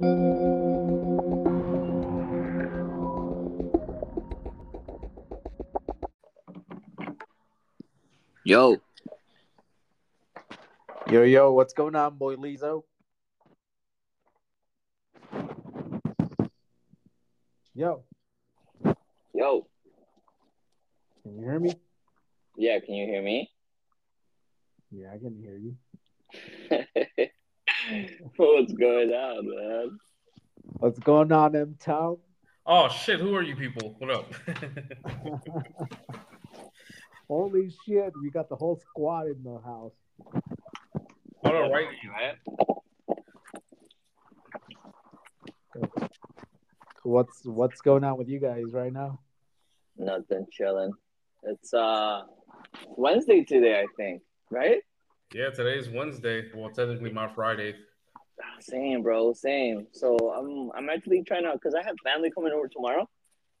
Yo, Yo, yo, what's going on, boy Lizo? Yo, yo, can you hear me? yeah, can you hear me? Yeah, I can hear you. What's going on, man? What's going on, M Town? Oh shit! Who are you people? What up? Holy shit, we got the whole squad in the house. Hold on, right? man. What's what's going on with you guys right now? Nothing, chilling. It's uh Wednesday today, I think, right? Yeah, today's Wednesday. Well, technically my Friday. Same, bro, same. So I'm I'm actually trying to because I have family coming over tomorrow.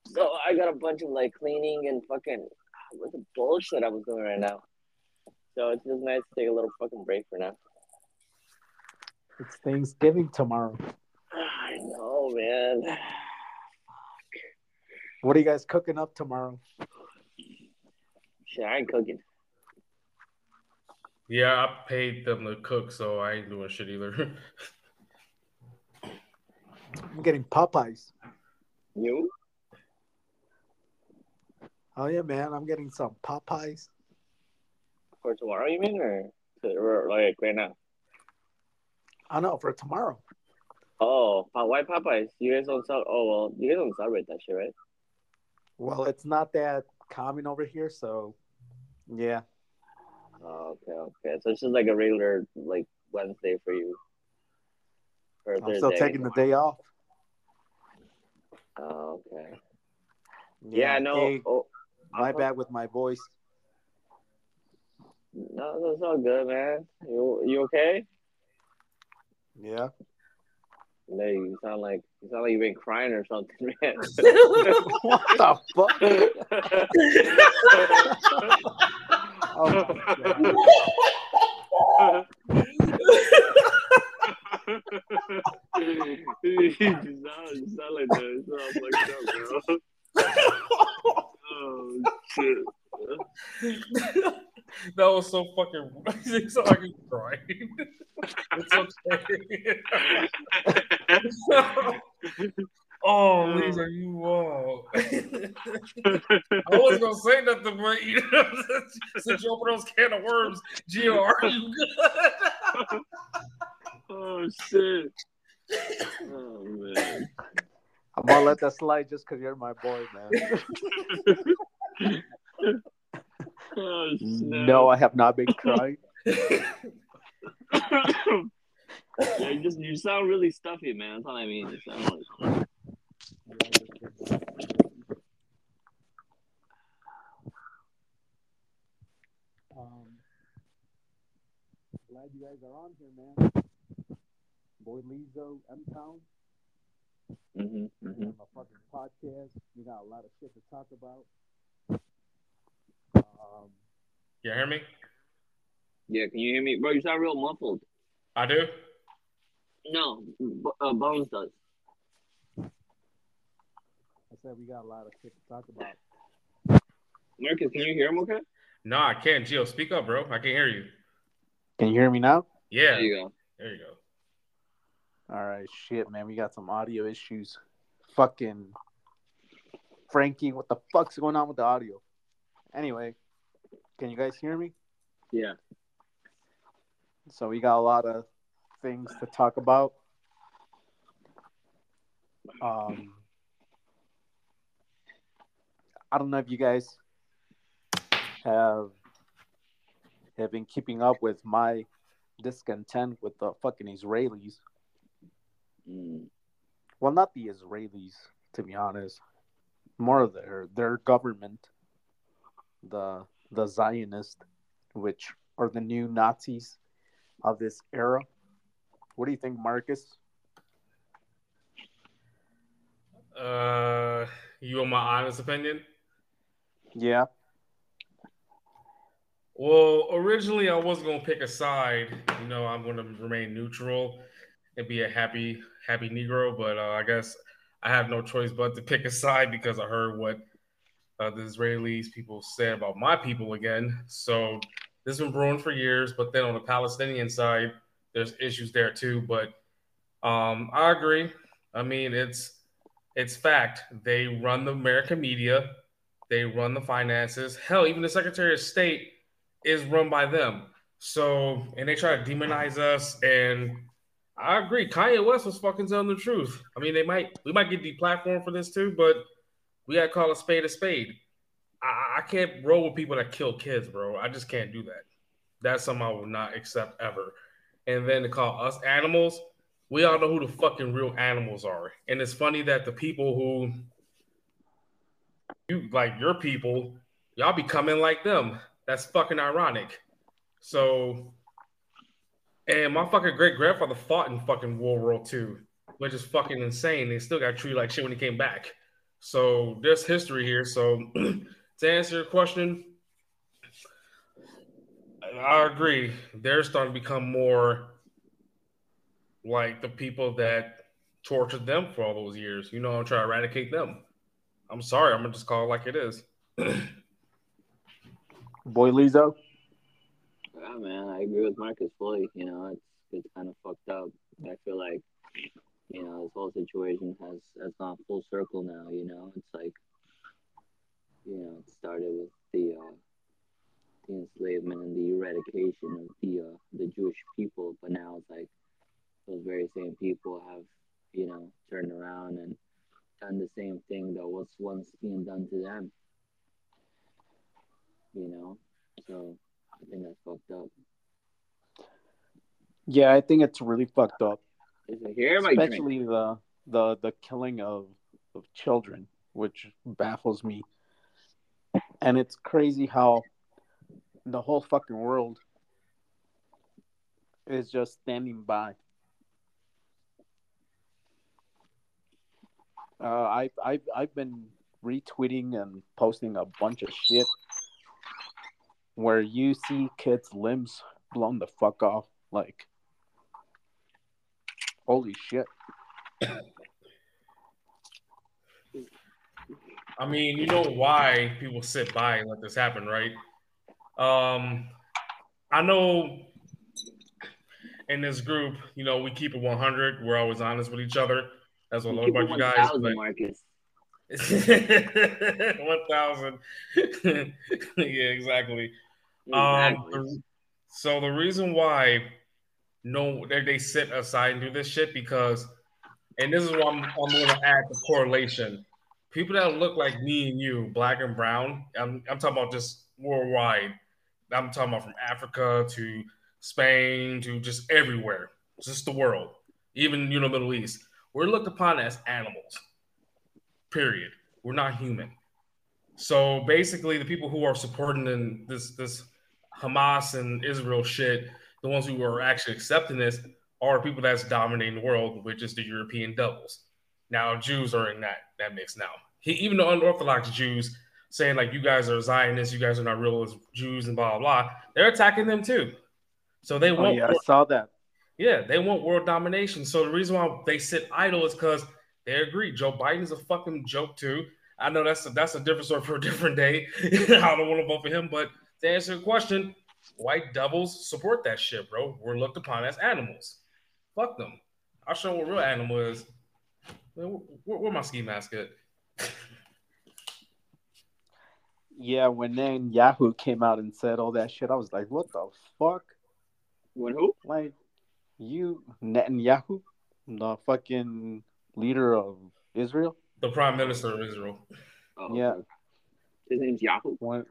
So I got a bunch of like cleaning and fucking ah, what the bullshit I was doing right now. So it's just nice to take a little fucking break for now. It's Thanksgiving tomorrow. I know, man. What are you guys cooking up tomorrow? Shit, I ain't cooking. Yeah, I paid them to cook, so I ain't doing shit either. I'm getting Popeyes. You? Oh yeah, man, I'm getting some Popeyes. For tomorrow, you mean, or, or like right now? I know for tomorrow. Oh, why Popeyes? You guys don't sell. Oh well, you guys don't celebrate that shit, right? Well, it's not that common over here, so yeah. Oh, okay, okay. So it's just like a regular like Wednesday for you. Or I'm still taking the day off. Oh, okay. Yeah, I know. Hey, oh, my uh-huh. bad with my voice. No, that's all good, man. You you okay? Yeah. No, you sound like you sound like you've been crying or something, man. what the fuck? Oh you sound, you sound like that. You sound fucked. Oh shit. that was so fucking. It's so like he's crying. it's okay. oh, Lisa, you wrong. I wasn't gonna say nothing, but you know, since you open those can of worms, Gio, are you good? Oh shit. Oh man. I'm gonna let that slide just because you're my boy, man. Oh no, I have not been crying. yeah, you just you sound really stuffy, man. That's all I mean. You sound like Um, glad you guys are on here, man. Boy Lizo, M Town, hmm hmm a fucking podcast. We got a lot of shit to talk about. Um, You hear me? Yeah, can you hear me, bro? You sound real muffled. I do. No, B- uh, Bones does. I said we got a lot of shit to talk about. Marcus, can you hear him? Okay. No, I can't. Gio, speak up, bro. I can't hear you. Can you hear me now? Yeah, There you go. there you go. All right, shit, man. We got some audio issues. Fucking Frankie, what the fuck's going on with the audio? Anyway, can you guys hear me? Yeah. So we got a lot of things to talk about. Um, I don't know if you guys have have been keeping up with my discontent with the fucking Israelis. Mm. Well, not the Israelis, to be honest. More of their their government, the the Zionist, which are the new Nazis of this era. What do you think, Marcus? Uh, you want my honest opinion? Yeah. Well, originally I was gonna pick a side. You know, I'm gonna remain neutral. and be a happy, happy Negro. But uh, I guess I have no choice but to pick a side because I heard what uh, the Israelis people said about my people again. So this has been brewing for years. But then on the Palestinian side, there's issues there too. But um, I agree. I mean, it's it's fact. They run the American media. They run the finances. Hell, even the Secretary of State is run by them. So, and they try to demonize us. And I agree, Kanye West was fucking telling the truth. I mean, they might we might get deplatformed for this too, but we gotta call a spade a spade. I, I can't roll with people that kill kids, bro. I just can't do that. That's something I will not accept ever. And then to call us animals, we all know who the fucking real animals are. And it's funny that the people who you like your people, y'all be coming like them. That's fucking ironic. So, and my fucking great grandfather fought in fucking World War II, which is fucking insane. They still got treated like shit when he came back. So there's history here. So to answer your question, I agree. They're starting to become more like the people that tortured them for all those years. You know, I'm trying to eradicate them. I'm sorry. I'm gonna just call it like it is. Boy Lizzo. Yeah, man, I agree with Marcus fully. You know, it's it's kind of fucked up. I feel like you know this whole situation has has gone full circle now. You know, it's like you know it started with the uh, the enslavement and the eradication of the uh, the Jewish people, but now it's like those very same people have you know turned around and done the same thing that was once being done to them. You know, so I think that's fucked up. Yeah, I think it's really fucked up. Is it here? My drink. Especially the the the killing of of children, which baffles me. And it's crazy how the whole fucking world is just standing by. Uh, I I've I've been retweeting and posting a bunch of shit where you see kids' limbs blown the fuck off, like holy shit. I mean, you know why people sit by and let this happen, right? Um, I know in this group, you know, we keep it 100. We're always honest with each other. That's what I love about you guys. 1,000, Marcus. One thousand. yeah, exactly. Um, Exactly. the- so the reason why no they, they sit aside and do this shit because, and this is what I'm, I'm going to add the correlation. People that look like me and you, black and brown. I'm, I'm talking about just worldwide. I'm talking about from Africa to Spain to just everywhere, just the world, even you know Middle East. We're looked upon as animals. Period. We're not human. So basically, the people who are supporting in this this Hamas and Israel shit, the ones who are actually accepting this, are people that's dominating the world, which is the European doubles. Now, Jews are in that that mix now. He, even the unorthodox Jews saying like you guys are Zionists, you guys are not real Jews and blah blah blah. They're attacking them too. So they Oh want yeah, I saw that. Yeah, they want world domination. So the reason why they sit idle is because they agree Joe Biden's a fucking joke too. I know that's a, that's a different story for a different day. I don't want to vote for him, but to answer your question, white doubles support that shit, bro. We're looked upon as animals. Fuck them. I'll show what real animal is. Man, Where, where my ski mask at? Yeah, when then Yahoo came out and said all that shit, I was like, what the fuck? When who? Like, you Netanyahu, the fucking leader of Israel, The Prime Minister of Israel. Oh, Yeah. His name's Yahoo. when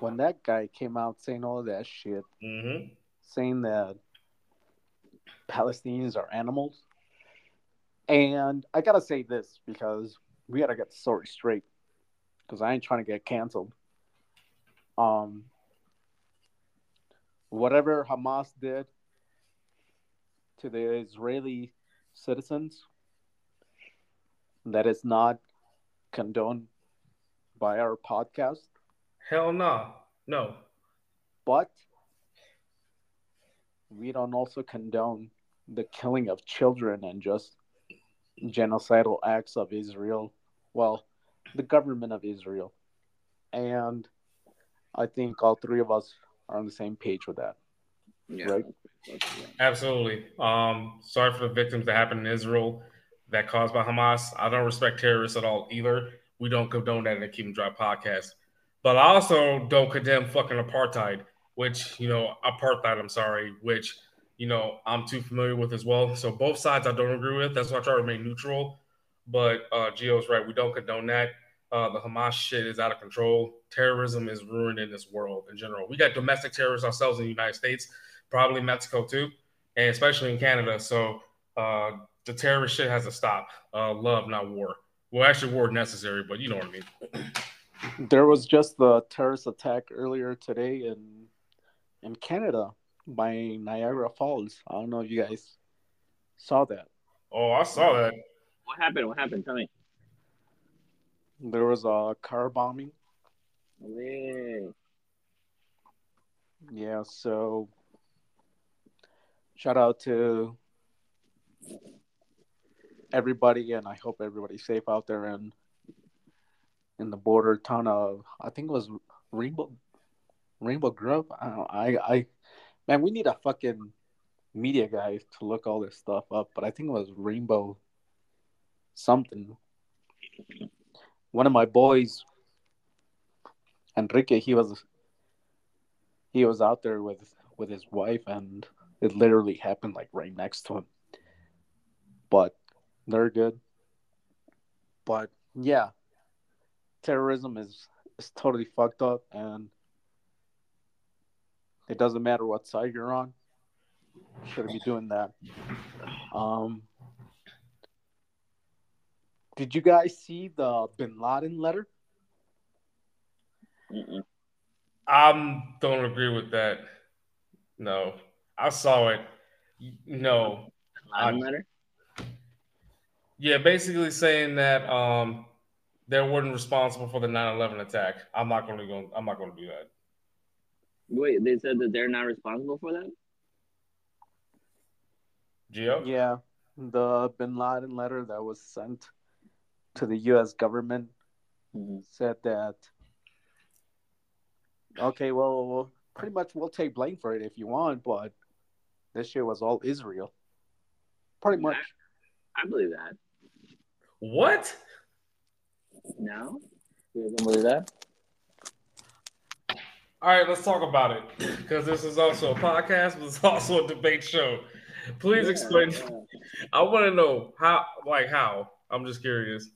when that guy came out saying all that shit, Mm-hmm. saying that Palestinians are animals. And I gotta say this because we gotta get the story straight. Because I ain't trying to get canceled. Um whatever Hamas did to the Israeli citizens that is not condoned by our podcast, Hell no. No. but we don't also condone the killing of children and just genocidal acts of Israel. Well, the government of Israel. And I think all three of us are on the same page with that. Yeah. Right. Absolutely. Um, sorry for the victims that happened in Israel that caused by Hamas. I don't respect terrorists at all either. We don't condone that in the Keep 'em Dry podcast. But I also don't condemn fucking apartheid, which, you know, apartheid, I'm sorry, which, you know, I'm too familiar with as well. So both sides I don't agree with. That's why I try to remain neutral. But uh, Gio's right. We don't condone that. Uh, the Hamas shit is out of control. Terrorism is ruining this world in general. We got domestic terrorists ourselves in the United States, probably Mexico too, and especially in Canada. So uh, the terrorist shit has to stop. Uh, love, not war. Well, actually, war necessary, but you know what I mean. There was just the terrorist attack earlier today in in Canada by Niagara Falls. I don't know if you guys saw that. Oh, I saw that. What happened? What happened? Tell me. There was a car bombing. Hey. Yeah, so shout out to everybody and I hope everybody's safe out there in in the border town of I think it was Rainbow Rainbow Grove. I don't know, I I man, we need a fucking media guy to look all this stuff up, but I think it was Rainbow something. One of my boys Enrique, he was he was out there with with his wife and it literally happened like right next to him. But they're good. But yeah, terrorism is is totally fucked up and it doesn't matter what side you're on. Shouldn't be doing that. Um did you guys see the bin Laden letter? Mm-mm. I don't agree with that. No, I saw it. No, I- letter. yeah, basically saying that um, they weren't responsible for the 9/11 attack. I'm not going to go. I'm not going to do that. Wait, they said that they're not responsible for that. Gio? Yeah, the bin Laden letter that was sent to the U.S. government Mhm. said that, okay, well, well, pretty much we'll take blame for it if you want, but this year was all Israel. Pretty much. I believe that. What? No, you don't believe that? All right, let's talk about it because this is also a podcast, but it's also a debate show. Please Yeah, explain. yeah. I want to know how, like how. I'm just curious.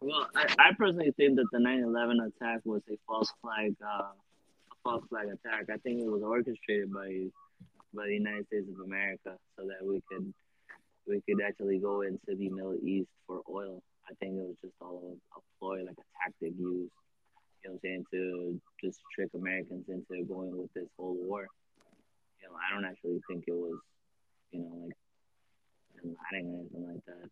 Well, I, I personally think that the 9/11 attack was a false flag, uh, a false flag attack. I think it was orchestrated by by the United States of America so that we could we could actually go into the Middle East for oil. I think it was just all a, ploy, like a tactic used, you know what I'm saying, to just trick Americans into going with this whole war. You know, I don't actually think it was, you know, like Laden or anything like that.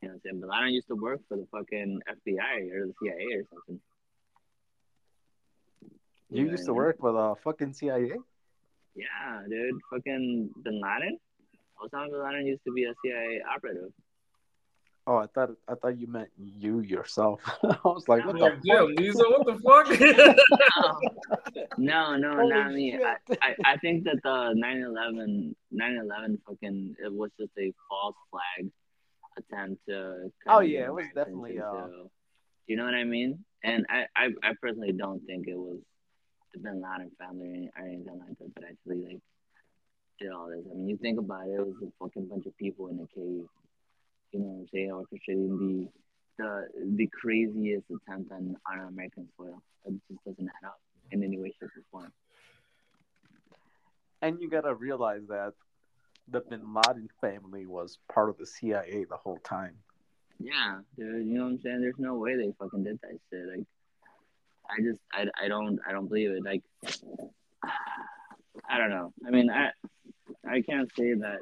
You know what I'm saying? Bin Laden used to work for the fucking FBI or the CIA or something. You used to I work with a fucking CIA? Yeah, dude. Fucking Bin Laden? Osama Bin Laden used to be a CIA operative. Oh, I thought I thought you meant you yourself. I was like, what the Like, yeah, fuck? Lisa, what the fuck? No, no, Holy not me. I, shit. I, I think that the 9/11, 9/11 fucking it was just a false flag attempt to. Oh, yeah, it was definitely, uh, into- you know what I mean? And I, I, I personally don't think it was the Bin Laden family or anything like that but actually like did all this. I mean, you think about it, it was a fucking bunch of people in a cave. You know what I'm saying? Orchestrating the the the craziest attempt on on American soil. It just doesn't add up in any way, shape, or form. And you gotta realize that the Bin Laden family was part of the CIA the whole time. Yeah, dude. You know what I'm saying? There's no way they fucking did that shit. Like, I just, I, I don't, I don't believe it. Like, I don't know. I mean, I, I can't say that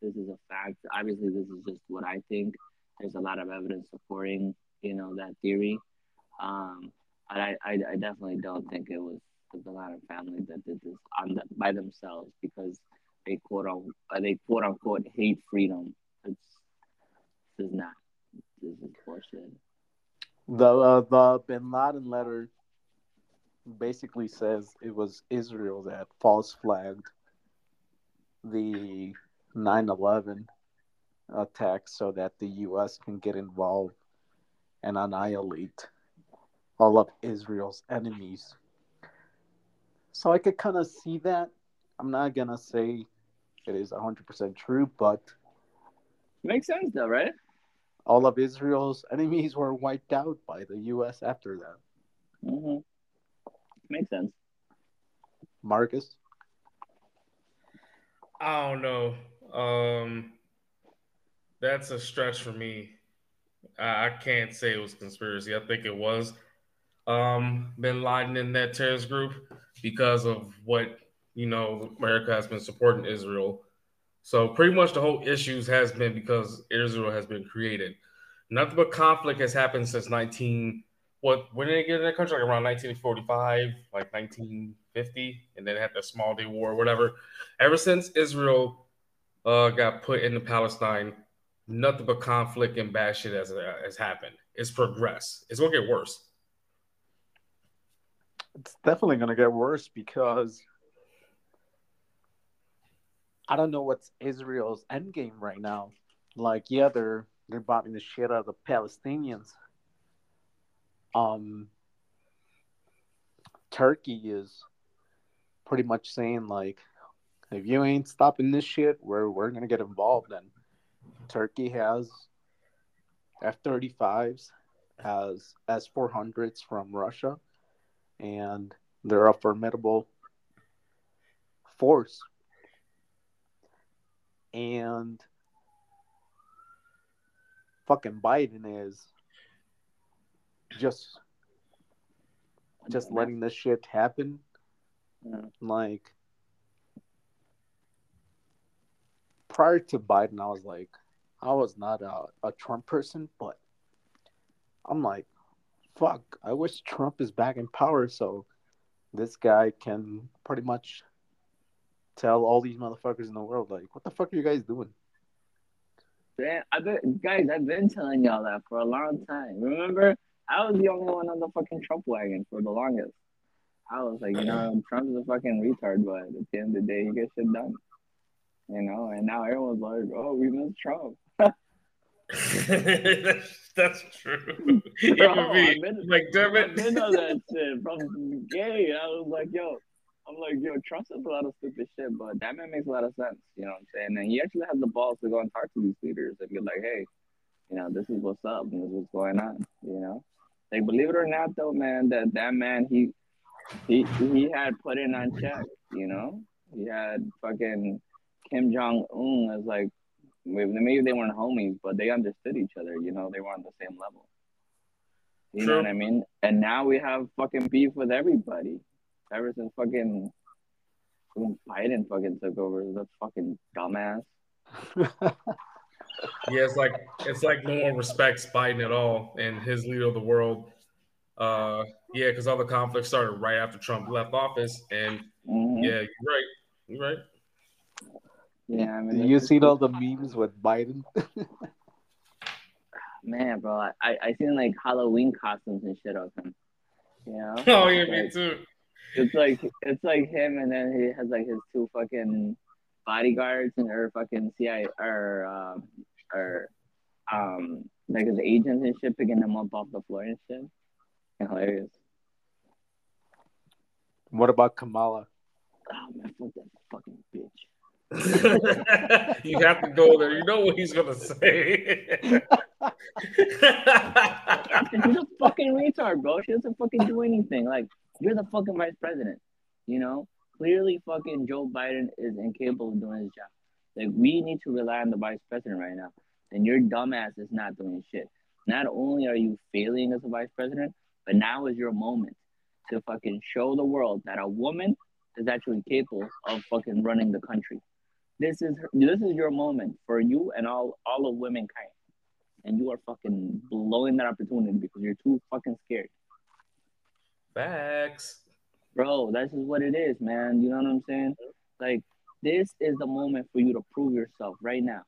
this is a fact. Obviously, this is just what I think. There's a lot of evidence supporting, you know, that theory. Um, but I, I, I definitely don't think it was the Bin Laden family that did this on the, by themselves because a quote on uh, they quote unquote hate freedom. It's this is not. This is bullshit. The uh, the Bin Laden letter basically says it was Israel that false flagged the 9/11 attack so that the U.S. can get involved and annihilate all of Israel's enemies. So I could kind of see that. I'm not gonna say it is 100% true, but Makes sense though, right? all of Israel's enemies were wiped out by the U.S. after that. Mm-hmm. Makes sense. Marcus, I don't know. Um, that's a stretch for me. I, I can't say it was conspiracy. I think it was um, Bin Laden in that terrorist group because of what you know America has been supporting Israel. So pretty much the whole issues has been because Israel has been created. Nothing but conflict has happened since 19. What when did they get in that country? Like around 1945, like 1950, and then had the Small Day War, whatever. Ever since Israel uh, got put into Palestine, nothing but conflict and bad shit has, has happened. It's progressed. It's gonna get worse. it's definitely to get worse because I don't know what's Israel's end game right now. Like, yeah, they're they're bombing the shit out of the Palestinians. Um, Turkey is pretty much saying like, if you ain't stopping this shit, we're we're gonna get involved. And Turkey has F-35s, has S-400s from Russia, and they're a formidable force. And fucking Biden is just just letting this shit happen. Yeah. Like prior to Biden, I was like, I was not a, a Trump person, but I'm like, fuck, I wish Trump is back in power so this guy can pretty much tell all these motherfuckers in the world, like, what the fuck are you guys doing? Man, I've been, guys, I've been telling y'all that for a long time. Remember, I was the only one on the fucking Trump wagon for the longest. I was like, you know, Trump's a fucking retard, but at the end of the day, he gets shit done. You know, and now everyone's like, oh, we miss Trump. that's, that's true. Bro, Even me, I've been- like, I've been on that shit from gay. I was like, yo, I'm like, yo, Trump says a lot of stupid shit, but that man makes a lot of sense. You know what I'm saying? And he actually has the balls to go and talk to these leaders and be like, hey, you know, this is what's up and this is what's going on. You know, like believe it or not, though, man, that that man he he he had put in on check. You know, he had fucking Kim Jong Un as like maybe they weren't homies, but they understood each other. You know, they were on the same level. You know what I mean? And now we have fucking beef with everybody. Ever since fucking when Biden fucking took over, the fucking dumbass. Yeah, it's like it's like no one respects Biden at all and his leader of the world. Uh, yeah, because all the conflict started right after Trump left office, and Mhm. yeah, you're right. You're right. yeah. I mean, you it's seen all the memes with Biden? man, bro. I I seen like Halloween costumes and shit of him. You know? Oh yeah, It's me too. It's like it's like him, and then he has like his two fucking bodyguards and her fucking CIA or um or um like his agents and shit picking him up off the floor and shit. And hilarious. what about Kamala? Oh man, fuck that fucking bitch. you have to go there. You know what he's gonna say. She's a fucking retard, bro. She doesn't fucking do anything. Like, you're the fucking vice president. You know? Clearly, fucking Joe Biden is incapable of doing his job. Like, we need to rely on the vice president right now. And your dumbass is not doing shit. Not only are you failing as a vice president, but now is your moment to fucking show the world that a woman is actually capable of fucking running the country. This is her, this is your moment for you and all all of womankind and you are fucking blowing that opportunity because you're too fucking scared. Facts. Bro, that's just what it is, man. You know what I'm saying? Like, this is the moment for you to prove yourself right now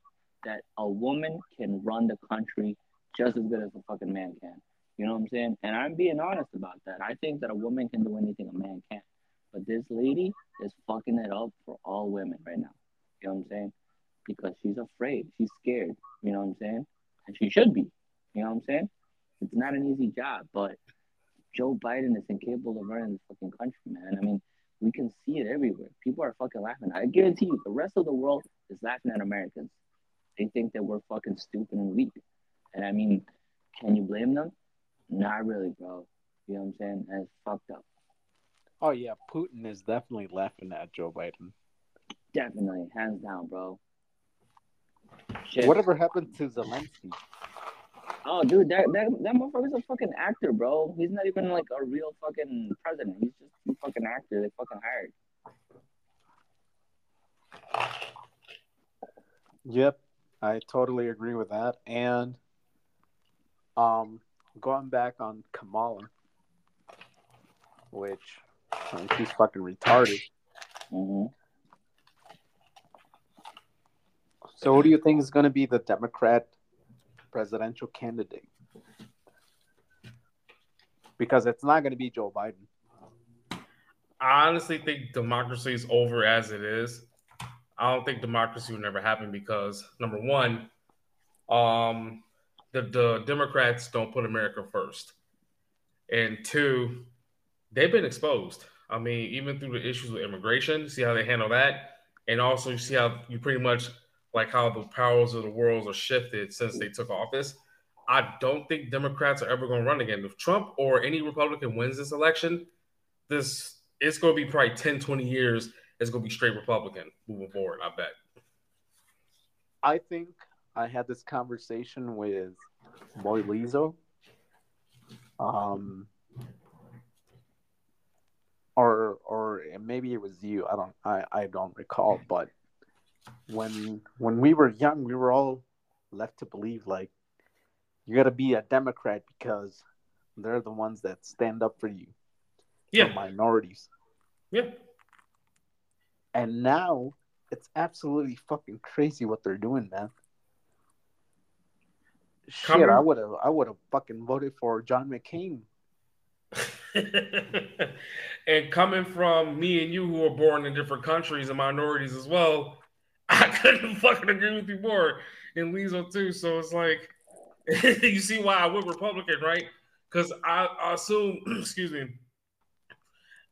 that a woman can run the country just as good as a fucking man can. You know what I'm saying? And I'm being honest about that. I think that a woman can do anything a man can. But this lady is fucking it up for all women right now. You know what I'm saying? Because she's afraid. She's scared. You know what I'm saying? And she should be. You know what I'm saying? It's not an easy job, but Joe Biden is incapable of running this fucking country, man. I mean, we can see it everywhere. People are fucking laughing. I guarantee you, the rest of the world is laughing at Americans. They think that we're fucking stupid and weak. And I mean, can you blame them? Not really, bro. You know what I'm saying? And it's fucked up. Oh yeah, Putin is definitely laughing at Joe Biden. Definitely, hands down, bro. Shit. Whatever happened to Zelensky? Oh, dude, that, that that motherfucker's a fucking actor, bro. He's not even like a real fucking president. He's just a fucking actor. They fucking hired. Yep, I totally agree with that. And um, going back on Kamala, which I mean, she's fucking retarded. hmm So, who do you think is going to be the Democrat presidential candidate? Because it's not going to be Joe Biden. I honestly think democracy is over as it is. I don't think democracy will never happen because number one, um, the, the Democrats don't put America first, and two, they've been exposed. I mean, even through the issues with immigration, see how they handle that, and also you see how you pretty much like how the powers of the world are shifted since they took office. I don't think Democrats are ever going to run again. If Trump or any Republican wins this election, this it's going to be probably 10, 20 years. It's going to be straight Republican moving forward. I bet. I think I had this conversation with Boy Lizo, Um, or or maybe it was you. I don't I, I don't recall, but when when we were young, we were all left to believe like you got to be a Democrat because they're the ones that stand up for you, for Yeah. minorities. Yeah. And now it's absolutely fucking crazy what they're doing, man. Shit, I would have I would have fucking voted for John McCain. and coming from me and you who are born in different countries and minorities as well, couldn't fucking agree with you more. And Lizzo too. So it's like you see why I went Republican, right? Because I, I assume, excuse me.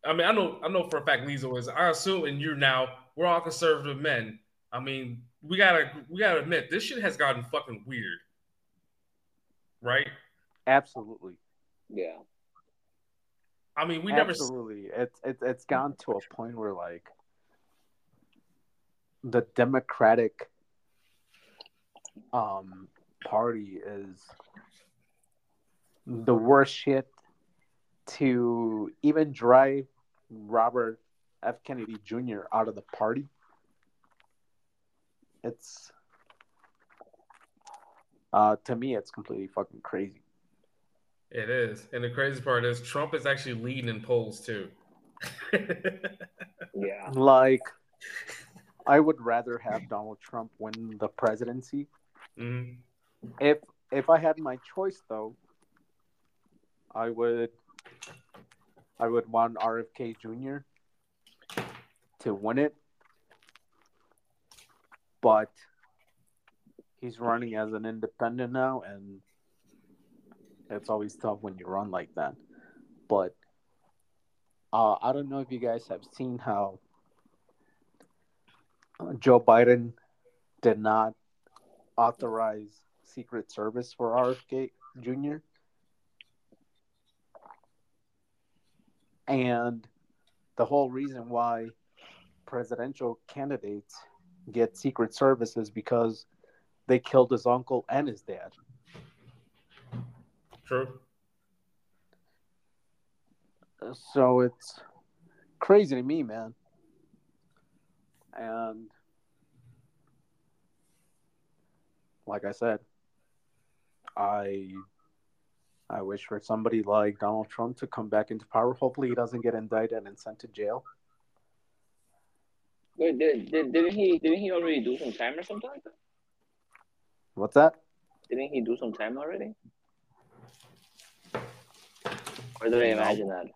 I mean, I know I know for a fact Lizzo is. I assume and you're now, we're all conservative men. I mean, we gotta we gotta admit this shit has gotten fucking weird. Right? Absolutely. Yeah. I mean, we never Absolutely. It's it's it's gone to a point where like the Democratic um party is the worst shit to even drive Robert F. Kennedy Jr. out of the party. It's uh to me it's completely fucking crazy. It is. And the crazy part is Trump is actually leading in polls too. Yeah. Like I would rather have Donald Trump win the presidency. Mhm. If if I had my choice though, I would I would want RFK Jr. to win it. But he's running as an independent now and it's always tough when you run like that. But uh, I don't know if you guys have seen how Joe Biden did not authorize Secret Service for RFK Jr. And the whole reason why presidential candidates get Secret Service is because they killed his uncle and his dad. True. So it's crazy to me, man. And like I said, I I wish for somebody like Donald Trump to come back into power. Hopefully he doesn't get indicted and sent to jail. Wait, did, did, didn't he didn't he already do some time or something like that? What's that? Didn't he do some time already? Or did I imagine that?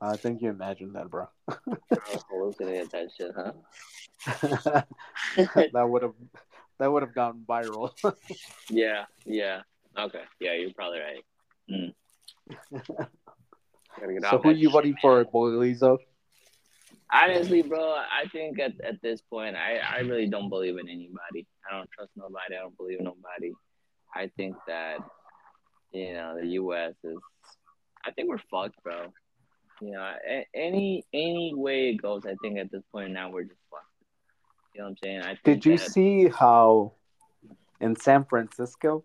I think you imagined that, bro. I was hallucinating that shit, huh? that would have that would have gone viral. Yeah, yeah. Okay, yeah, you're probably right. Mm. So who you voting for, Boilizo? Honestly, bro, I think at, at this point, I, I really don't believe in anybody. I don't trust nobody. I don't believe nobody. I think that, you know, the U.S. is, I think we're fucked, bro. You know, any any way it goes, I think at this point now we're just fucked. You know what I'm saying? I Did you that- see how in San Francisco,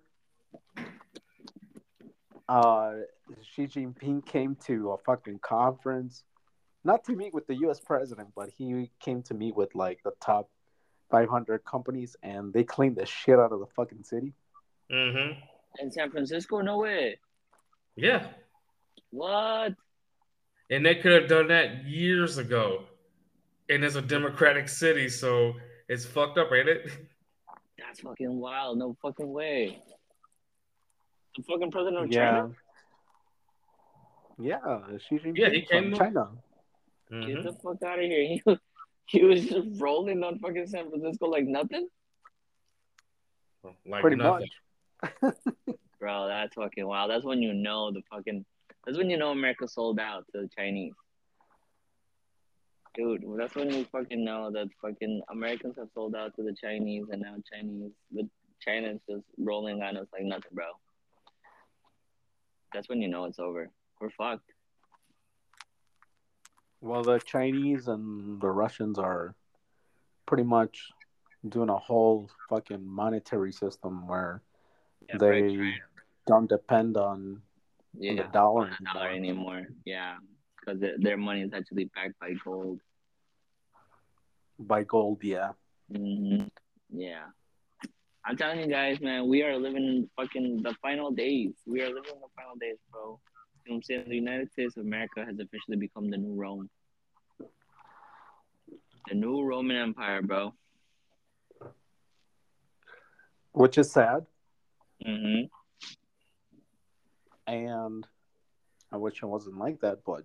uh, Xi Jinping came to a fucking conference, not to meet with the U.S. president, but he came to meet with like the top 500 companies, and they cleaned the shit out of the fucking city. Mm-hmm. in San Francisco? No way. Yeah. What? And they could have done that years ago. And it's a democratic city, so it's fucked up, ain't it? That's fucking wild. No fucking way. The fucking president of yeah. China? Yeah, Xi Jinping Yeah, he from came to- China. Get Mhm. the fuck out of here. He, he was just rolling on fucking San Francisco like nothing? Like Pretty nothing. much. Bro, that's fucking wild. That's when you know the fucking. That's when you know America sold out to the Chinese. Dude, that's when you fucking know that fucking Americans have sold out to the Chinese and now Chinese, the China's just rolling on us like nothing, bro. That's when you know it's over. We're fucked. Well, the Chinese and the Russians are pretty much doing a whole fucking monetary system where Yeah, they right, right. don't depend on yeah. the dollar on the dollar anymore. anymore. Yeah, because their, money is actually backed by gold. by gold. Yeah, hmm Yeah, I'm telling you guys, man, we are living in fucking the final days. We are living in the final days, bro. You know what I'm saying? The United States of America has officially become the new Rome, the new Roman Empire, bro. which is sad, hmm and I wish it wasn't like that, but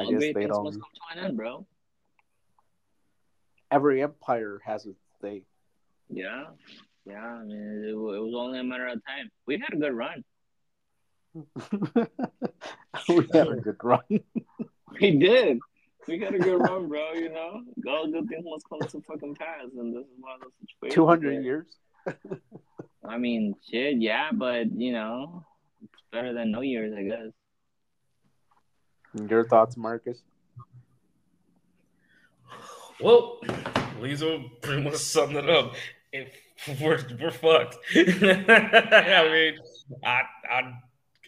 I guess they don't. must come to an end, bro. Every empire has its day. Yeah, yeah. I mean, it, it was only a matter of time. We had a good run. we had a good run. We did. We got a good run, bro. You know, all good things must come to fucking pass, and this is one of those situations. Two hundred years. I mean, shit, yeah, but you know, it's better than no years, I guess. Your thoughts, Marcus? Well, Lisa pretty much summed it up. If we're we're fucked. I mean, I I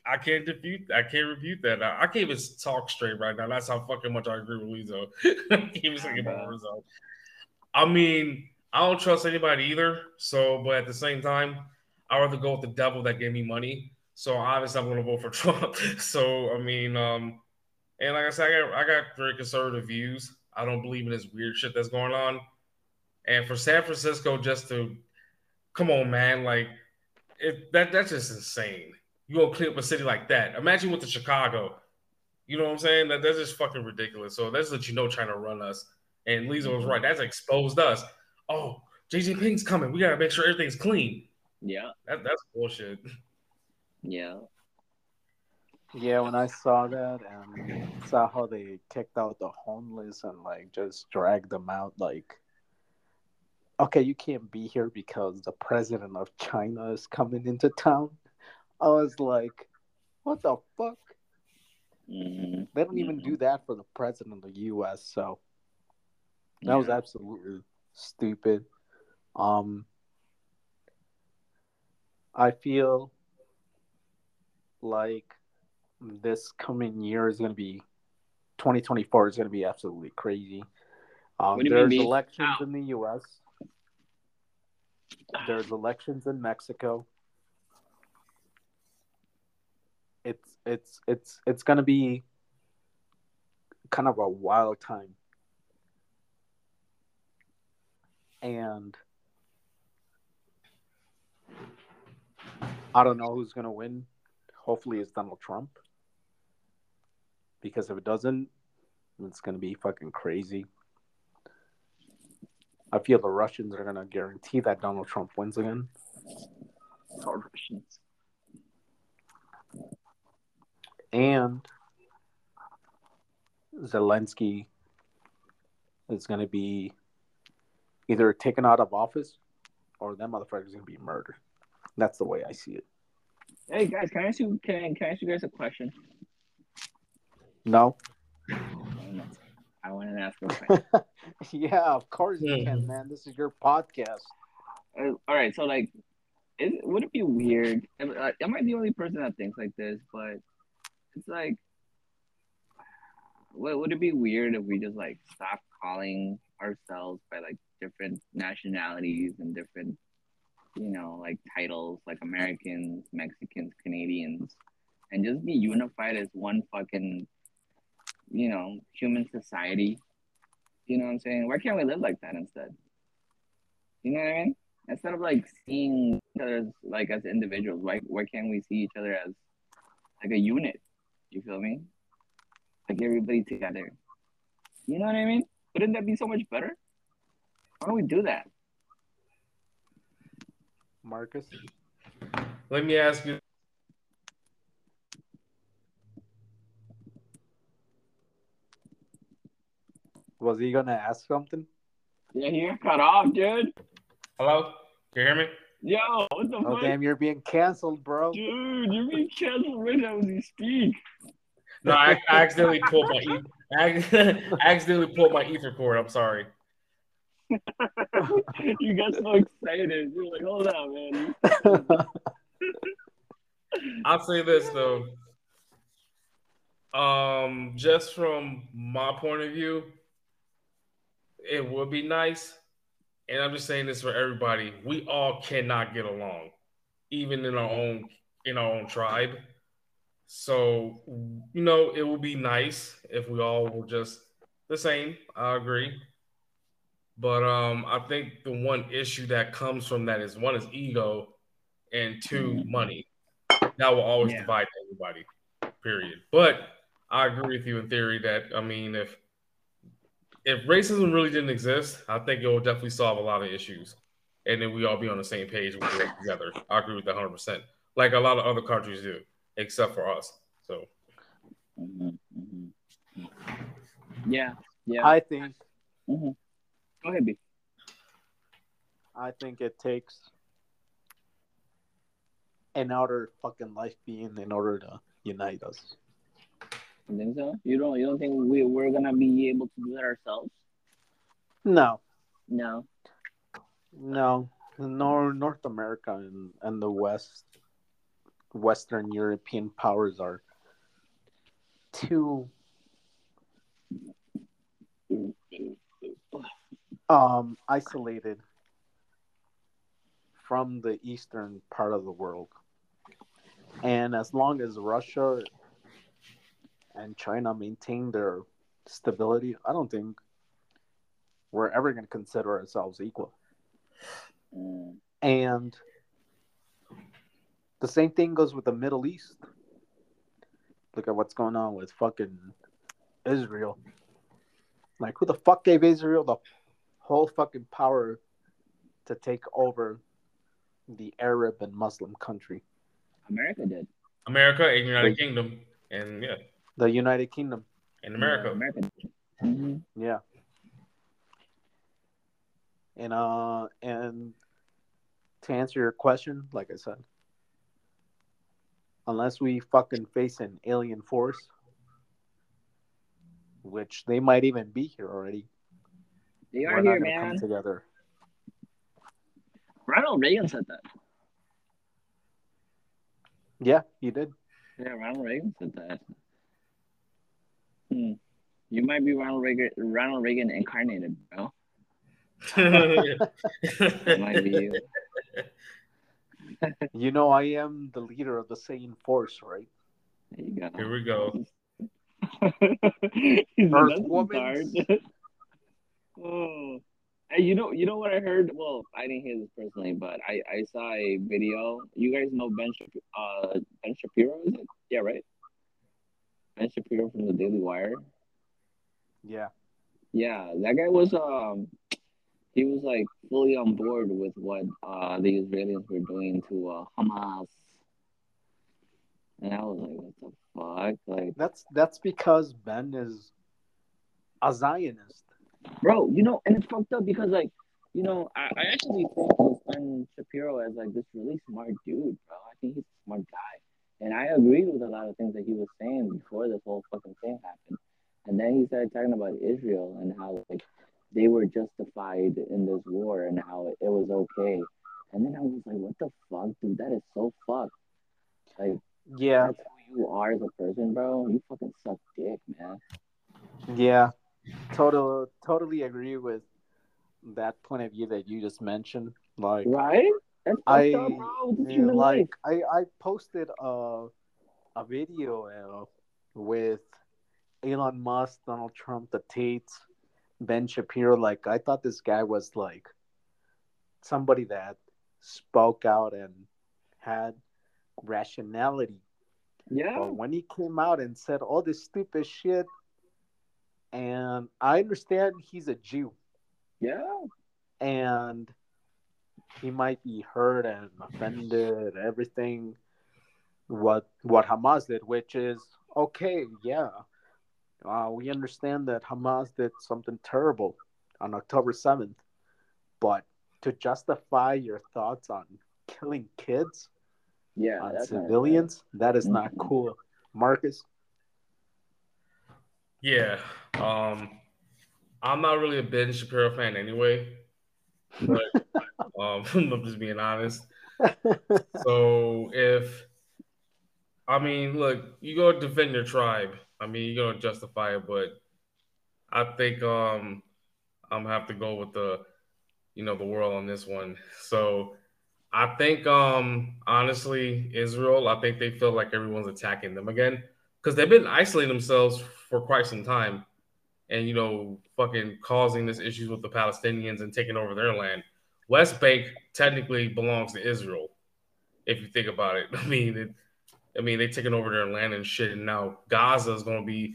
I can't defute. I can't refute that. I, I can't even talk straight right now. That's how fucking much I agree with Lizzo. I can't even say get my. I mean, I don't trust anybody either. So, but at the same time, I rather go with the devil that gave me money. So obviously, I'm going to vote for Trump. So I mean, um, and like I said, I got I got very conservative views. I don't believe in this weird shit that's going on. And for San Francisco, just to come on, man, like it, that that's just insane. You gonna clean up a city like that? Imagine with the Chicago. You know what I'm saying? That that's just fucking ridiculous. So that's let you know trying to run us. And Lisa was mm-hmm. right. That's exposed us. Oh, JJ Pink's coming. We gotta make sure everything's clean. Yeah, That, that's bullshit. yeah. Yeah, when I saw that and saw how they kicked out the homeless and like just dragged them out, like, okay, you can't be here because the president of China is coming into town. I was like, what the fuck? hmm They don't even do that for the president of the U.S. So that was absolutely stupid. Um, I feel like this coming year is going to be 2024 is going to be absolutely crazy. Um, there's elections in the U.S. There's elections in Mexico. It's it's it's it's going to be kind of a wild time. And I don't know who's going to win. Hopefully, it's Donald Trump because if it doesn't, it's gonna be fucking crazy. I feel the Russians are gonna guarantee that Donald Trump wins again. All Russians. and Zelensky is going to be either taken out of office or that motherfucker is going to be murdered. That's the way I see it. Hey guys, can I ask you can, can I ask you guys a question? No? I wanted to ask you a question. yeah, of course you can, man. This is your podcast. Uh, all right, so like, is, would it be weird? Am, uh, am I the only person that thinks like this? But it's like, would, would it be weird if we just like stop calling ourselves by like different nationalities and different, you know, like titles, like Americans, Mexicans, Canadians, and just be unified as one fucking, you know, human society? You know what I'm saying? Why can't we live like that instead? You know what I mean? Instead of like seeing each other as like as individuals, why why can't we see each other as like a unit? You feel me? Like everybody together. You know what I mean? Wouldn't that be so much better? Why don't we do that? Marcus? Let me ask you. Was he going to ask something? Yeah, you're cut off, dude. Hello? Can you hear me? Yo, what the Oh, fuck? damn, you're being canceled, bro. Dude, you're being canceled right now as you speak. No, I, I accidentally pulled my e- I I accidentally pulled my ether cord. I'm sorry. you got so excited. You're like, hold on, man. I'll say this though. Um, just from my point of view, it would be nice. And I'm just saying this for everybody. We all cannot get along, even in our own in our own tribe. So, you know, it would be nice if we all were just the same. I agree. But um, I think the one issue that comes from that is one is ego, and two money. That will always Yeah. divide everybody. Period. But I agree with you in theory that I mean, if if racism really didn't exist, I think it will definitely solve a lot of issues, and then we all be on the same page. We work together. I agree with that hundred percent. Like a lot of other countries do, except for us. So. Yeah, yeah. I think Mhm. Go ahead, B. I think it takes an outer fucking life being in order to unite us. You think so? You don't you don't think we we're gonna be able to do that ourselves? No, No. no, Nor North America and, and the West, Western European powers are too um isolated from the eastern part of the world. And as long as Russia and China maintain their stability, I don't think we're ever going to consider ourselves equal. Mm. And the same thing goes with the Middle East. Look at what's going on with fucking Israel. Like, who the fuck gave Israel the whole fucking power to take over the Arab and Muslim country? America did. America and United Wait. Kingdom, and yeah, The United Kingdom. in America. Yeah, America did. Mhm. Yeah. And uh and to answer your question, like I said, unless we fucking face an alien force, which they might even be here already, They we're here, gonna come man. together. Ronald Reagan said that. Yeah, he did. Yeah, Ronald Reagan said that. Hmm. You might be Ronald Reagan, Ronald Reagan incarnated, bro. It might be you. You know I am the leader of the Saiyan force, right? There you go. Here we go. He's Earth woman." oh. Hey, you know, you know what I heard? Well, I didn't hear this personally, but I, I saw a video. You guys know Ben, Shap- uh, Ben Shapiro? Is it? Yeah, right. Ben Shapiro from the Daily Wire. Yeah. Yeah, that guy was um, he was like fully on board with what uh the Israelis were doing to uh, Hamas, and I was like, what the fuck, like. That's that's because Ben is a Zionist. bro. You know, and it's fucked up because like, you know, I, I actually think of Ben Shapiro as like this really smart dude, bro. I think he's a smart guy, and I agreed with a lot of things that he was saying before this whole fucking thing happened. And then he started talking about Israel and how like they were justified in this war and how it, was okay. And then I was like, what the fuck, dude? That is so fucked. Like Yeah, that's who you are as a person, bro. You fucking suck dick, man. yeah. Total totally agree with that point of view that you just mentioned. Like Right? That's I up, bro. It's life. like I I posted a a video uh, with Elon Musk, Donald Trump, the Tates, Ben Shapiro. Like I thought this guy was like somebody that spoke out and had rationality. Yeah. But when he came out and said all this stupid shit, and I understand he's a Jew Yeah. and he might be hurt and offended, everything what what Hamas did, which is okay, yeah. Uh, we understand that Hamas did something terrible on October 7th, but to justify your thoughts on killing kids, Yeah. on That's not civilians, that is not cool. Marcus? Yeah. Um, I'm not really a Ben Shapiro fan anyway. But um, I'm just being honest. So if I mean, look, you go defend your tribe. I mean, you're gonna justify it, but I think um I'm gonna have to go with the you know the world on this one. So I think um honestly, Israel, I think they feel like everyone's attacking them again. Because they've been isolating themselves for quite some time and you know, fucking causing this issues with the Palestinians and taking over their land. West Bank technically belongs to Israel, if you think about it. I mean, it, I mean, they taking over their land and shit, and now Gaza is going to be.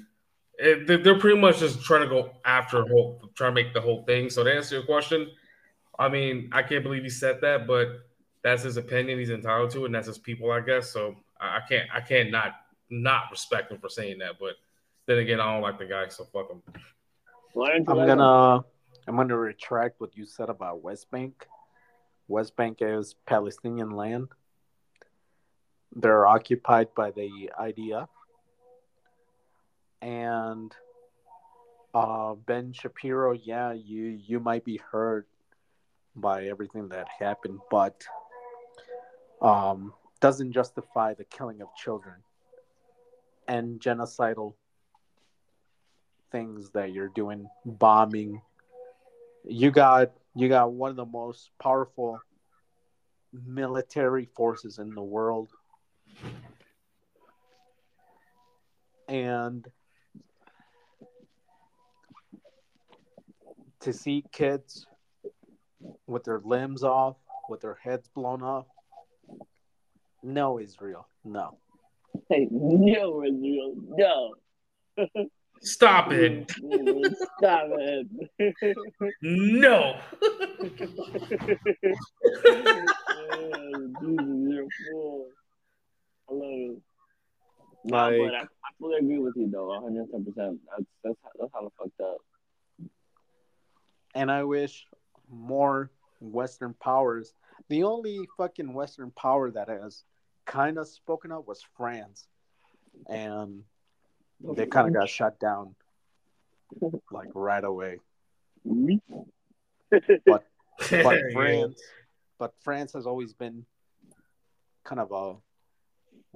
It, they- they're pretty much just trying to go after whole, trying to make the whole thing. So to answer your question, I mean, I can't believe he said that, but that's his opinion. He's entitled to it, and that's his people, I guess. So I, I can't, I can't not not respect him for saying that. But then again, I don't like the guy, so fuck him. Why don't you I'm gonna I'm gonna retract what you said about West Bank. West Bank is Palestinian land. They're occupied by the IDF. And uh, Ben Shapiro, yeah, you you might be hurt by everything that happened, but um, doesn't justify the killing of children and genocidal things that you're doing, bombing. You got you got one of the most powerful military forces in the world. And to see kids with their limbs off, with their heads blown off, no, Israel, no. Hey, no, Israel, no. Stop it! Mm, mm, stop it. No. Jesus, you're a fool. I love it. No, Like- but I, I fully agree with you though, 110. percent That's that's that's how fucked up. and I wish more Western powers. The only fucking Western power that has kind of spoken up was France, and they kind of got shut down like right away. But Yeah. France, but France has always been kind of a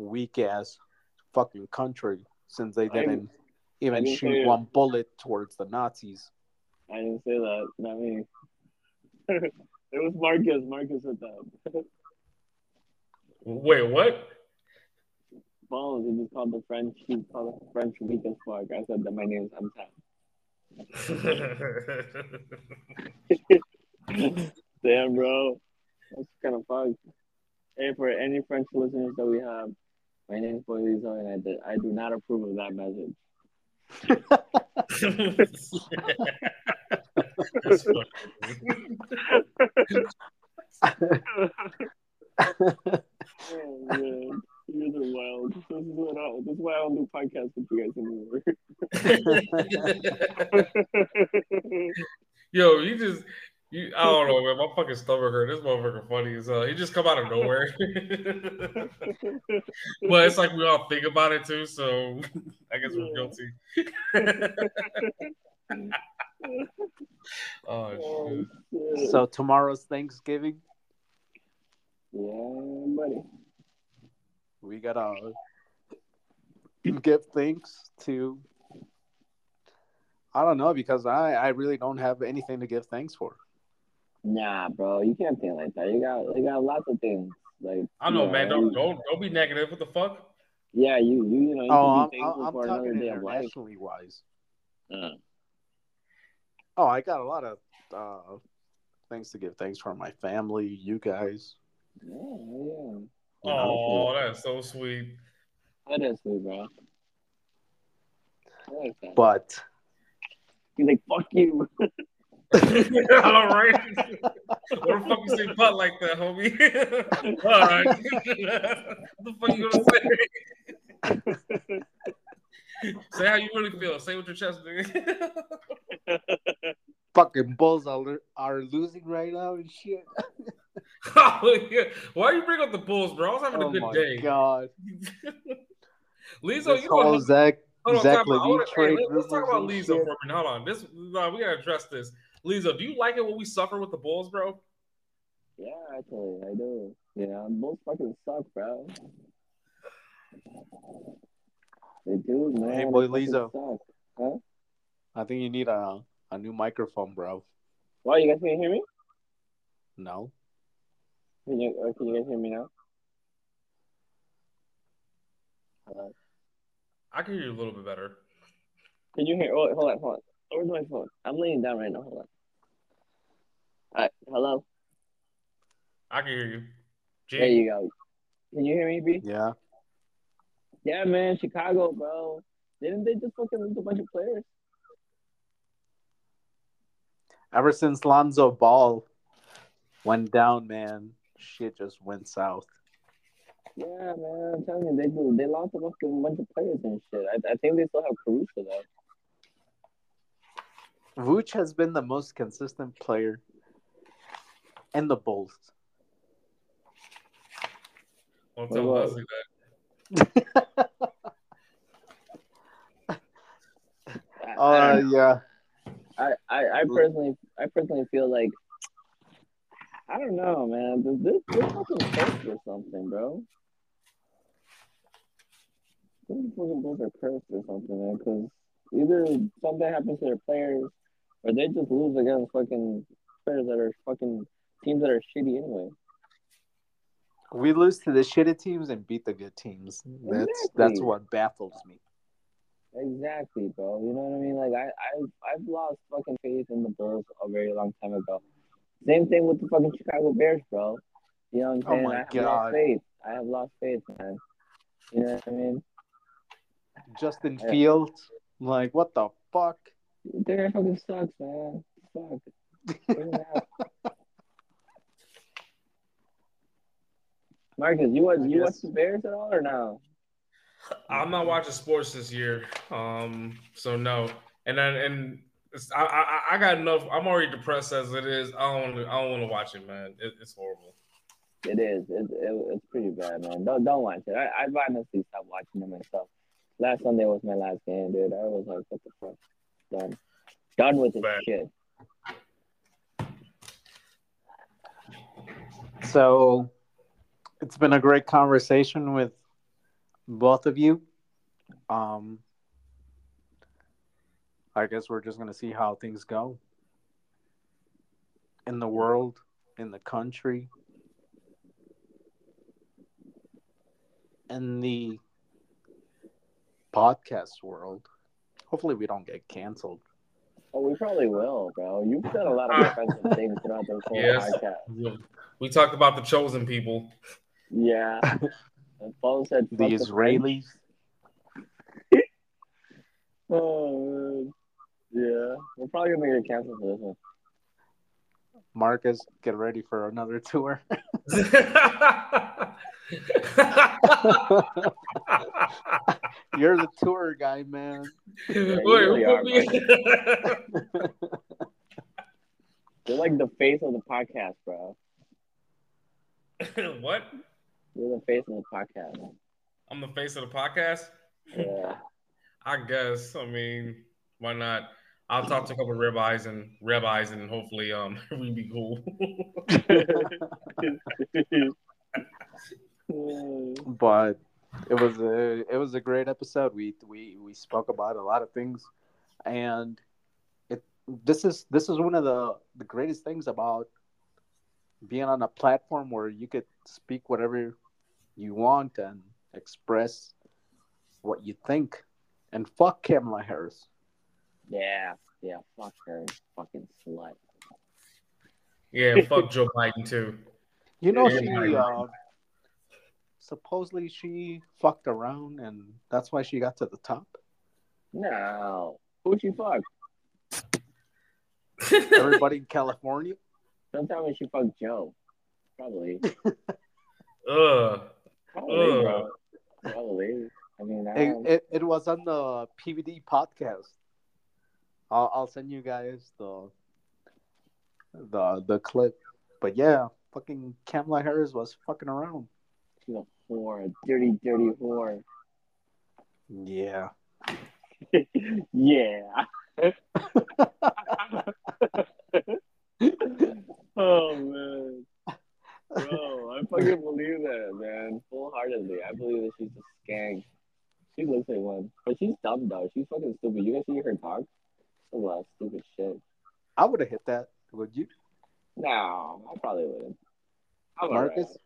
weak ass fucking country since they didn't- didn't even didn't shoot say- one bullet towards the Nazis. I didn't say that. Not me. it was Marcus. Marcus said that. Wait, what? Bones. He just called the French. He called the French weak as fuck. I said that my name's M Town. Damn, bro. That's kind of fucked. Hey, for any French listeners that we have, my name is Boy Lezo, and I, did, I do not approve of that message. Oh, man. You guys are wild. This is, what I, this is why I don't do podcasts with you guys anymore. Yo, you just you I don't know, man. My fucking stomach hurt. This motherfucker funny as hell. He just come out of nowhere. but it's like we all think about it too, so I guess we're guilty. oh oh, shit. Oh, shit. so tomorrow's Thanksgiving. yeah, buddy. We gotta give thanks to. I don't know because I I really don't have anything to give thanks for. Nah, bro, you can't think like that. You got you got lots of things. Like I know, you man. Don't you- don't don't be negative. What the fuck? Yeah, you you you know. You Oh, I'm, can be thankful I'm for talking another day of life. internationally wise. Uh, Oh, I got a lot of uh, things to give thanks for my family, you guys. yeah, yeah. Oh, that's so sweet. That is sweet, bro. I like that. But He's like, fuck you. All right. what the fuck you say butt like that, homie? All right. what the fuck you gonna say? say how you really feel. Say with your chest, nigga. Fucking Bulls are, are losing right now and shit. oh, yeah. Why you bring up the Bulls, bro? I was having Oh a good my day. god! Lezo, you whole know, Zach hold on, Zach time out. I LaVine wanna- hey, let- let's talk about and Lezo shit. for a minute. Hold on, this nah, we gotta address this. Lezo, do you like it when we suffer with the Bulls, bro? Yeah, actually, I do. Yeah, both fucking suck, bro. They do, man. Hey, They boy, fucking Lezo. Huh? I think you need a a new microphone, bro. Why you guys can't hear me? No. Can you, or can you guys hear me now? Hello? I can hear you a little bit better. Can you hear? Oh, hold on, hold on. Where's my phone? I'm laying down right now. Hold on. All right, hello. I can hear you. G, There you go. Can you hear me, B? Yeah. Yeah, man, Chicago, bro. Didn't they just fucking lose a bunch of players? Ever since Lonzo Ball went down, man, shit just went south. Yeah, man, I'm telling you, they do. They lost a fucking bunch of players and shit. I, I think they still have Caruso though. Vooch has been the most consistent player in the Bulls. don't What tell Leslie that. I, Uh, I, don't know. yeah. I, I, I personally, I personally feel like, I don't know, man. Does this, this fucking cursed or something, bro. These fucking Bulls are cursed or something, man. Because either something happens to their players, or they just lose against fucking players that are fucking teams that are shitty anyway. We lose to the shitty teams and beat the good teams. That's that's what baffles me. Exactly, bro. You know what I mean? Like I, I, I've lost fucking faith in the Bulls a very long time ago. Same thing with the fucking Chicago Bears, bro. You know what I'm Oh saying? my I have God. lost faith. I have lost faith, man. You know what I mean? Justin Yeah. Fields, like what the fuck? They're fucking sucks, man. Fuck. Marcus, you watch you watch the Bears at all or no? I'm not watching sports this year, um, so no. And then and it's, I, I I got enough. I'm already depressed as it is. I don't want to. I don't want to watch it, man. It, it's horrible. It is. It, it, it's pretty bad, man. Don't don't watch it. I I honestly stopped watching it myself. Last Sunday was my last game, dude. I was like, what the fuck? Done. Done with this Bad. shit. So it's been a great conversation with both of you. Um I guess we're just gonna see how things go. In the world, in the country, in the podcast world. Hopefully we don't get canceled. Oh, we probably will, bro. You've said a lot of offensive things throughout this whole Yes. podcast. We talked about the chosen people. Yeah. And Paul said The fuck Israelis. Oh man. Yeah. We're probably gonna get canceled for this one. Marcus, get ready for another tour. You're the tour guy, man. Wait, really are. You're like the face of the podcast, bro. what? You're the face of the podcast. I'm the face of the podcast. Yeah. I guess. I mean, why not? I'll talk to a couple of ribeyes and rabbis, and hopefully, um, we be cool. but it was a it was a great episode. We we we spoke about a lot of things, and it this is this is one of the the greatest things about being on a platform where you could speak whatever you want and express what you think. And fuck Kamala Harris. yeah. Yeah. Fuck her. Fucking slut. yeah, fuck Joe Biden too. You know Yeah, she uh, supposedly she fucked around and that's why she got to the top. No. who she you fuck? Everybody in California. Don't tell me she fucked Joe. Probably. Ugh. Probably, Ugh. bro. Probably. I mean, I it, it, it was on the PBD podcast. I'll, I'll send you guys the the the clip. But yeah, fucking Kamala Harris was fucking around. she's a whore. A dirty, dirty whore. Yeah. yeah. oh man. Bro, I fucking believe that, man. Full heartedly. I believe that she's a skank. She looks like one. But she's dumb though. She's fucking stupid. You guys see her talk? A lot of stupid shit. I would have hit that. Would you, No, I probably wouldn't. I'm Marcus?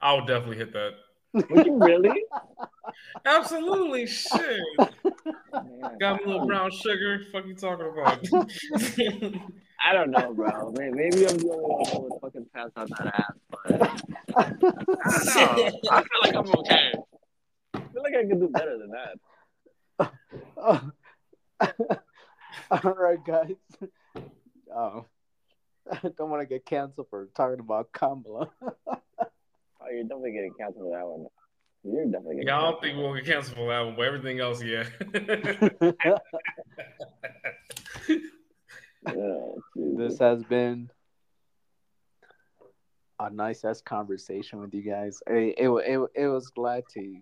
I would definitely hit that. Alright. Would you really? Absolutely, shit. Man, Got me a little brown sugar. Fuck you talking about? I don't know, bro. May- Maybe I'm the only one who would fucking pass on that ass, but I don't know. I feel like I'm okay. I feel like I can do better than that. All right, guys. Oh, I don't want to get canceled for talking about Kamala. Oh, you're definitely getting canceled for that one. You're definitely getting yeah, I don't think we'll get canceled for that one, but everything else, yeah. Oh, this has been a nice ass conversation with you guys. It, it, it, it was glad to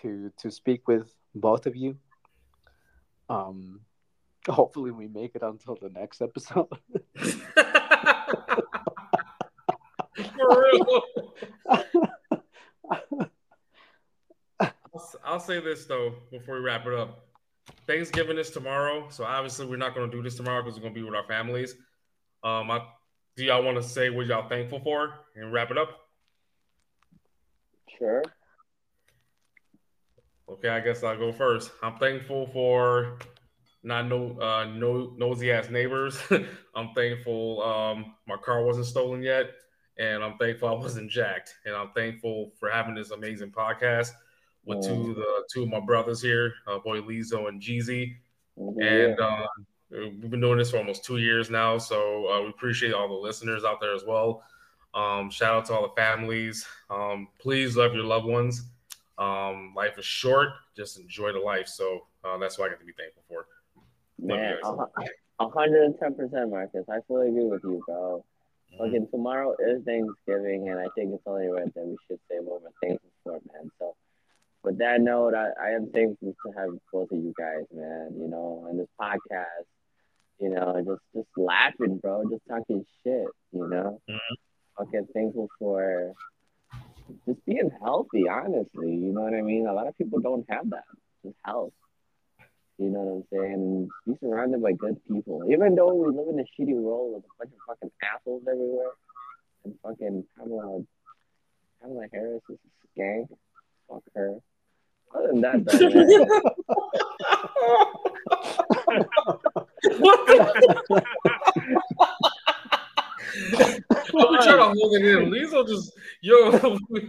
to to speak with both of you. Um, hopefully we make it until the next episode. For real. I'll, I'll say this though before we wrap it up. Thanksgiving is tomorrow, so obviously we're not going to do this tomorrow because we're going to be with our families. Um, I, do y'all want to say what y'all thankful for and wrap it up? Sure. Okay, I guess I'll go first. I'm thankful for not no uh no nosy ass neighbors. I'm thankful um my car wasn't stolen yet, and I'm thankful I wasn't jacked. And I'm thankful for having this amazing podcast with two of the two of my brothers here, uh, boy Lezo and Jeezy. And um, we've been doing this for almost two years now, so uh, we appreciate all the listeners out there as well. Um, shout out to all the families. Um, please love your loved ones. Um, life is short. Just enjoy the life. So uh, that's what I get to be thankful for. Man, you guys. a hu- a hundred and ten percent, Marcus. I fully agree with you, bro. Mm-hmm. Tomorrow is Thanksgiving, and I think it's only right that we should say what we're thankful for, man. So, with that note, I, I am thankful to have both of you guys, man. You know, on this podcast, you know, just just laughing, bro, just talking shit. You know, Mhm. fucking thankful for just being healthy. Honestly, you know what I mean. A lot of people don't have that, just health. You know what I'm saying? Be surrounded by good people. Even though we live in a shitty world with a bunch of fucking assholes everywhere, and fucking Kamala, Kamala Harris is a skank. Fuck her. Other than that, though, man, What the- I'm trying to hold it in. Lezo just yo,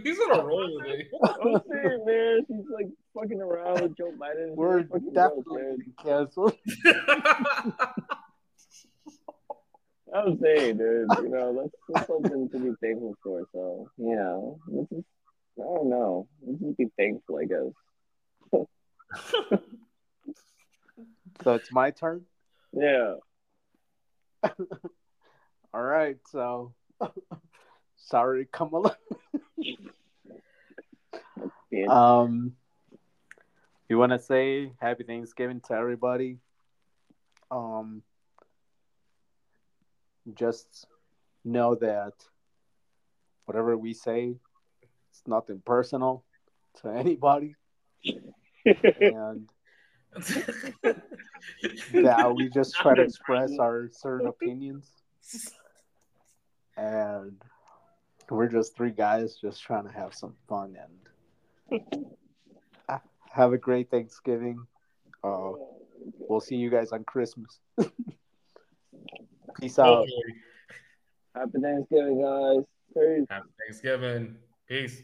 he's on a roll today. I'm saying, man, she's like fucking around with Joe Biden. We're definitely gross, getting canceled. I'm saying, dude, you know, that's, that's something to be thankful for. So, you know, let's just, I don't know. Let's just be thankful, I guess. So it's my turn. Yeah. All right. So sorry, Kamala. Yeah. Um, you want to say Happy Thanksgiving to everybody? Um, just know that whatever we say, it's nothing personal to anybody, and that we just try to express our certain opinions, and we're just three guys just trying to have some fun and have a great Thanksgiving. Uh, we'll see you guys on Christmas. Peace out. Hopefully. Happy Thanksgiving, guys. Peace. Happy Thanksgiving. Peace.